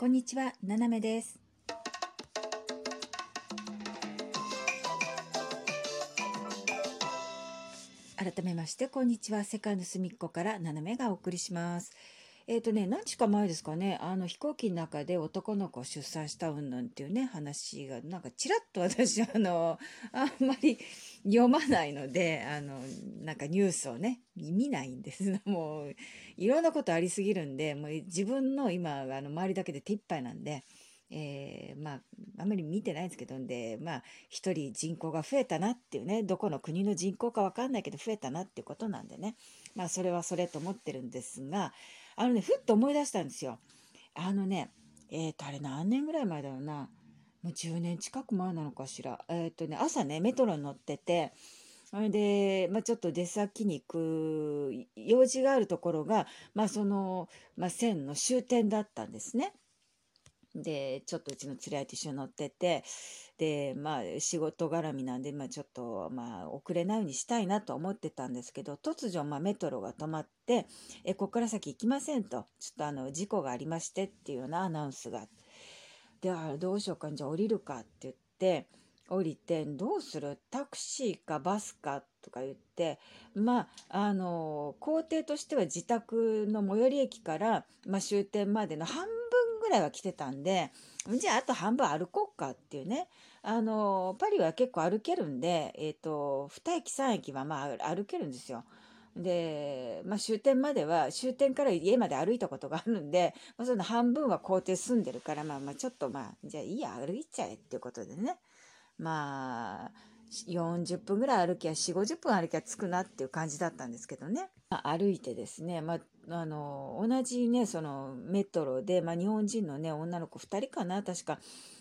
こんにちは、ななめです。改めまして、こんにちは。世界の隅っこからななめがお送りします。えっ、とね、何日か前ですかね、あの飛行機の中で男の子を出産したうんぬんっていうね、話が、なんかちらっと 私、あの、あんまり 読まないので、あの、なんかニュースをね、見ないんです。もう、いろんなことありすぎるんで、もう自分の今、あの周りだけで手一杯なんで、えーまあ、あんまり見てないんですけどんで、まあ、一人人口が増えたなっていうね、どこの国の人口かわかんないけど増えたなっていうことなんでね、まあ、それはそれと思ってるんですが、あのね、ふっと思い出したんですよ。あのね、えっ、と、あれ何年ぐらい前だろうな。もう10年近く前なのかしら。えっ、とね、朝ね、メトロに乗ってて、それで、まあ、ちょっと出先に行く用事があるところが、まあ、その、まあ、線の終点だったんですね。で、ちょっとうちの連れ合いと一緒に乗ってて、で、まあ、仕事絡みなんで、まあ、ちょっと、まあ、遅れないようにしたいなと思ってたんですけど、突如、まあ、メトロが止まって、え、ここから先行きませんと、ちょっとあの、事故がありましてっていうようなアナウンスが。で、あどうしようか、じゃあ降りるかって言って、降りて、どうする？タクシーかバスかとか言って、まあ、あの、工程としては自宅の最寄り駅から、まあ、終点までの半分ぐらいは来てたんで、じゃああと半分歩こうかっていうね。あの、パリは結構歩けるんで、えっ、と、2駅3駅はまあ歩けるんですよ。で、まあ、終点までは終点から家まで歩いたことがあるんで、まあ、その半分は工程住んでるからまあまあちょっとまあじゃあいいや歩いちゃえっていうことでねまあ40分ぐらい歩きゃ4 5 0分歩きゃ着くなっていう感じだったんですけどね、歩いてですね、まあ、あの同じねそのメトロで、まあ、日本人のね女の子2人かな確か。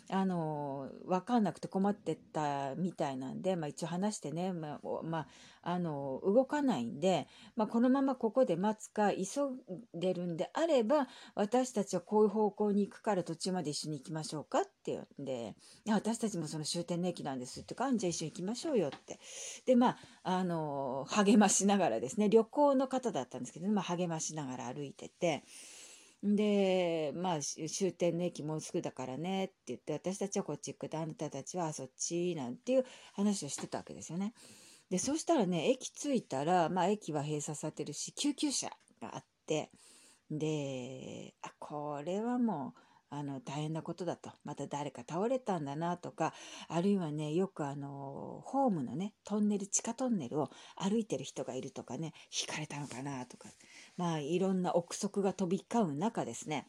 あの分かんなくて困ってたみたいなんで、まあ、一応話してね、まあまあ、あの動かないんで、まあ、このままここで待つか急いでるんであれば私たちはこういう方向に行くから途中まで一緒に行きましょうかっていうんで私たちもその終点の駅なんですってかじゃあ一緒に行きましょうよってでまああの励ましながらですね旅行の方だったんですけど、まあ、励ましながら歩いてて。でまあ終点の駅もうすぐだからねって言って私たちはこっち行くであなたたちはそっちなんていう話をしてたわけですよね。でそしたらね駅着いたら、まあ、駅は閉鎖されてるし救急車があってであこれはもうあの大変なことだとまた誰か倒れたんだなとかあるいはねよくあのホームのねトンネル地下トンネルを歩いてる人がいるとかね引かれたのかなとかまあいろんな憶測が飛び交う中ですね。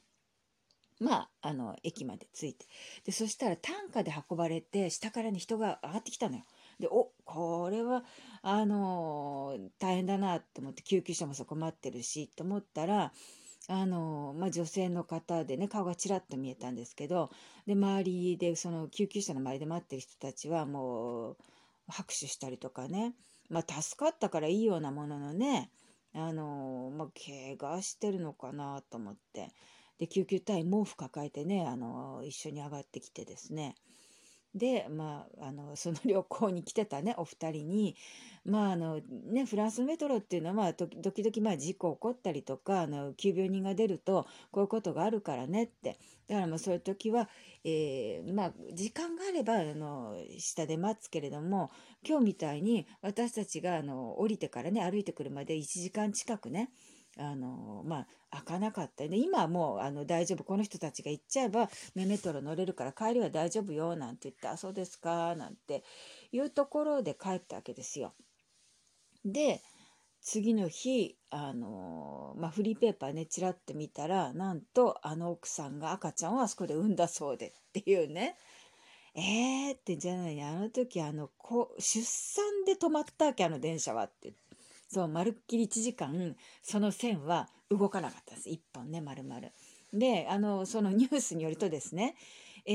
まあ、あの駅まで着いて。でそしたら担架で運ばれて下からね人が上がってきたのよ。でおこれはあのー大変だなと思って救急車もそこ待ってるしと思ったらあのーまあ、女性の方でね顔がちらっと見えたんですけどで周りでその救急車の周りで待ってる人たちはもう拍手したりとかね、まあ、助かったからいいようなもののねあのまあ、怪我してるのかなと思って。で救急隊毛布抱えてねあの一緒に上がってきてですね。でまああのその旅行に来てたねお二人に。まああのねフランスメトロっていうのは、まあ、時々まあ事故起こったりとかあの急病人が出るとこういうことがあるからねって。だからまあそういう時は、えーまあ時間があればあの下で待つけれども今日みたいに私たちがあの降りてからね歩いてくるまで1時間近くねあのまあ開かなかった。で今はもうあの大丈夫。この人たちが行っちゃえばメメトロ乗れるから帰りは大丈夫よなんて言ってあそうですかなんていうところで帰ったわけですよ。で次の日あの、まあ、フリーペーパーねちらっと見たらなんとあの奥さんが赤ちゃんをあそこで産んだそうでっていうね。えーってじゃないあの時あのこ出産で止まったわけあの電車はって。そうまるっきり1時間その線は動かなかったんです1本ね丸々。であのそのニュースによるとですね、え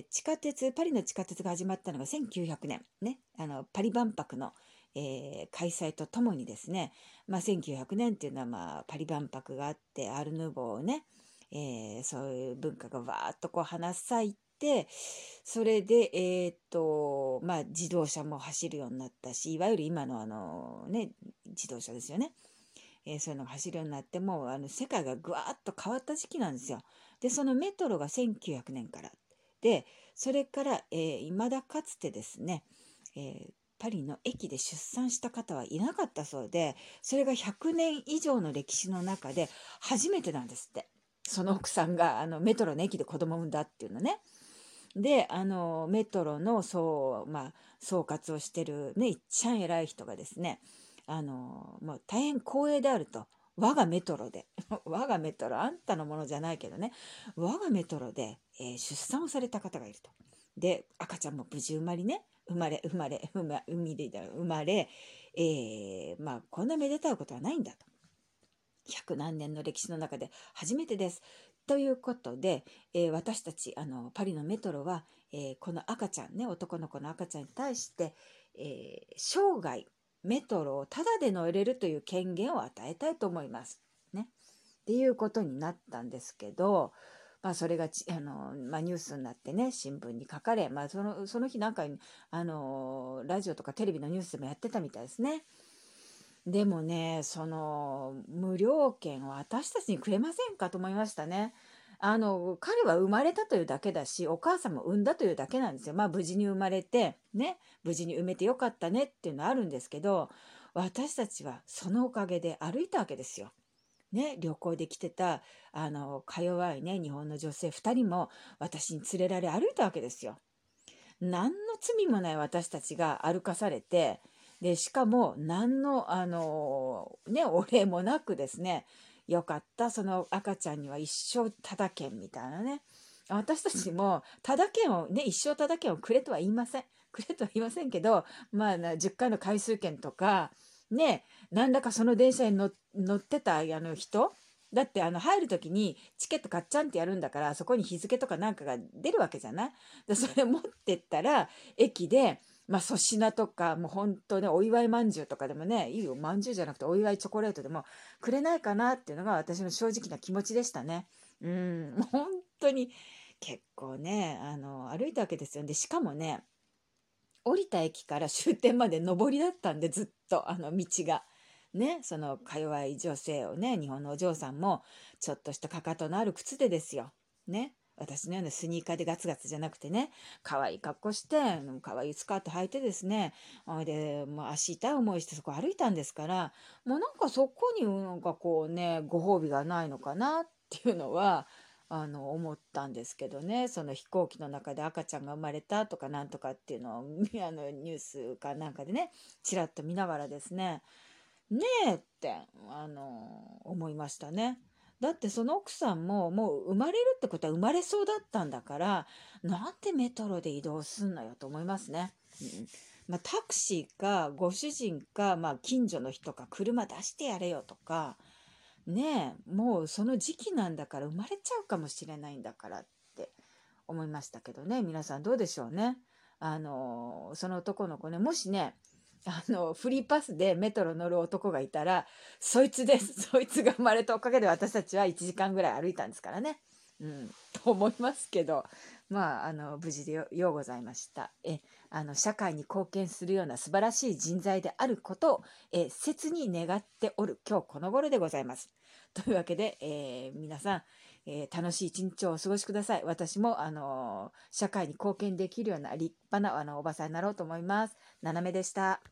ー地下鉄パリの地下鉄が始まったのが1900年ねあのパリ万博の、えー開催とともにですね、まあ、1900年っていうのは、まあ、パリ万博があってアール・ヌーボーをね、えーそういう文化がわーっとこう花咲いてそれで、えーっとまあ、自動車も走るようになったしいわゆる今のあの、ね、自動車ですよね。えーそういうのが走るようになってもあの世界がぐわーっと変わった時期なんですよ。でそのメトロが1900年からでそれからいま、えー、だかつてですね、えーパリの駅で出産した方はいなかったそうでそれが100年以上の歴史の中で初めてなんですってその奥さんがあのメトロの駅で子供を産んだっていうのね。であのメトロの総,、まあ、総括をしてるねいっちゃん偉い人がですねあのもう大変光栄であると我がメトロで 我がメトロあんたのものじゃないけどね我がメトロで、えー、出産をされた方がいると。で赤ちゃんも無事生まれね生まれ生まれ 海で生まれ、えー、まあこんなめでたいことはないんだと。百何年の歴史の中で初めてです。ということで、えー、私たちあのパリのメトロは、えー、この赤ちゃんね男の子の赤ちゃんに対して、えー、生涯メトロをタダで乗れるという権限を与えたいと思います。ね。っていうことになったんですけど、まあ、それがあの、まあ、ニュースになってね新聞に書かれ、まあ、そのその日なんかあのラジオとかテレビのニュースでもやってたみたいですね。でもねその無料券を私たちにくれませんかと思いましたね。あの彼は生まれたというだけだしお母さんも産んだというだけなんですよ。まあ無事に生まれてね無事に産めてよかったねっていうのはあるんですけど私たちはそのおかげで歩いたわけですよ。ね、旅行で来てたあのか弱いね日本の女性2人も私に連れられ歩いたわけですよ。何の罪もない私たちが歩かされてでしかも何のあのねお礼もなくですねよかったその赤ちゃんには一生ただ券みたいなね。私たちもただ券をね一生ただ券をくれとは言いません。くれとは言いませんけどまあ10回の回数券とかね何らかその電車に乗ってたあの人？だってあの入る時にチケット買っちゃんってやるんだからそこに日付とかなんかが出るわけじゃない？それ持ってったら駅でまあ粗品とかもう本当ねお祝いまんじゅうとかでもねいいよまんじゅうじゃなくてお祝いチョコレートでもくれないかなっていうのが私の正直な気持ちでしたね。うん本当に結構ねあの歩いたわけですよでしかもね降りた駅から終点まで上りだったんでずっとあの道が。ね、そのか弱い女性をね日本のお嬢さんもちょっとしたかかとのある靴でですよ。ね私のようなスニーカーでガツガツじゃなくてね可愛い格好して可愛いスカート履いてですねでもう足痛い思いしてそこ歩いたんですからもうなんかそこになんかこうねご褒美がないのかなっていうのはあの思ったんですけどねその飛行機の中で赤ちゃんが生まれたとかなんとかっていうのを あのニュースかなんかでねちらっと見ながらですねねえってあの思いましたね。だってその奥さんももう生まれるってことは生まれそうだったんだからなんでメトロで移動すんのよと思いますね。うんまあ、タクシーかご主人か、まあ、近所の人か車出してやれよとかねえもうその時期なんだから生まれちゃうかもしれないんだからって思いましたけどね皆さんどうでしょうね。あのその男の子ねもしねあのフリーパスでメトロ乗る男がいたらそいつです そいつが生まれたおかげで私たちは1時間ぐらい歩いたんですからね。うん、と思いますけどまああの無事でようございました。えあの社会に貢献するような素晴らしい人材であることをえ切に願っておる今日この頃でございます。というわけで、えー、皆さん、えー、楽しい一日をお過ごしください。私も、あのー、社会に貢献できるような立派なあのおばさんになろうと思います。斜めでした。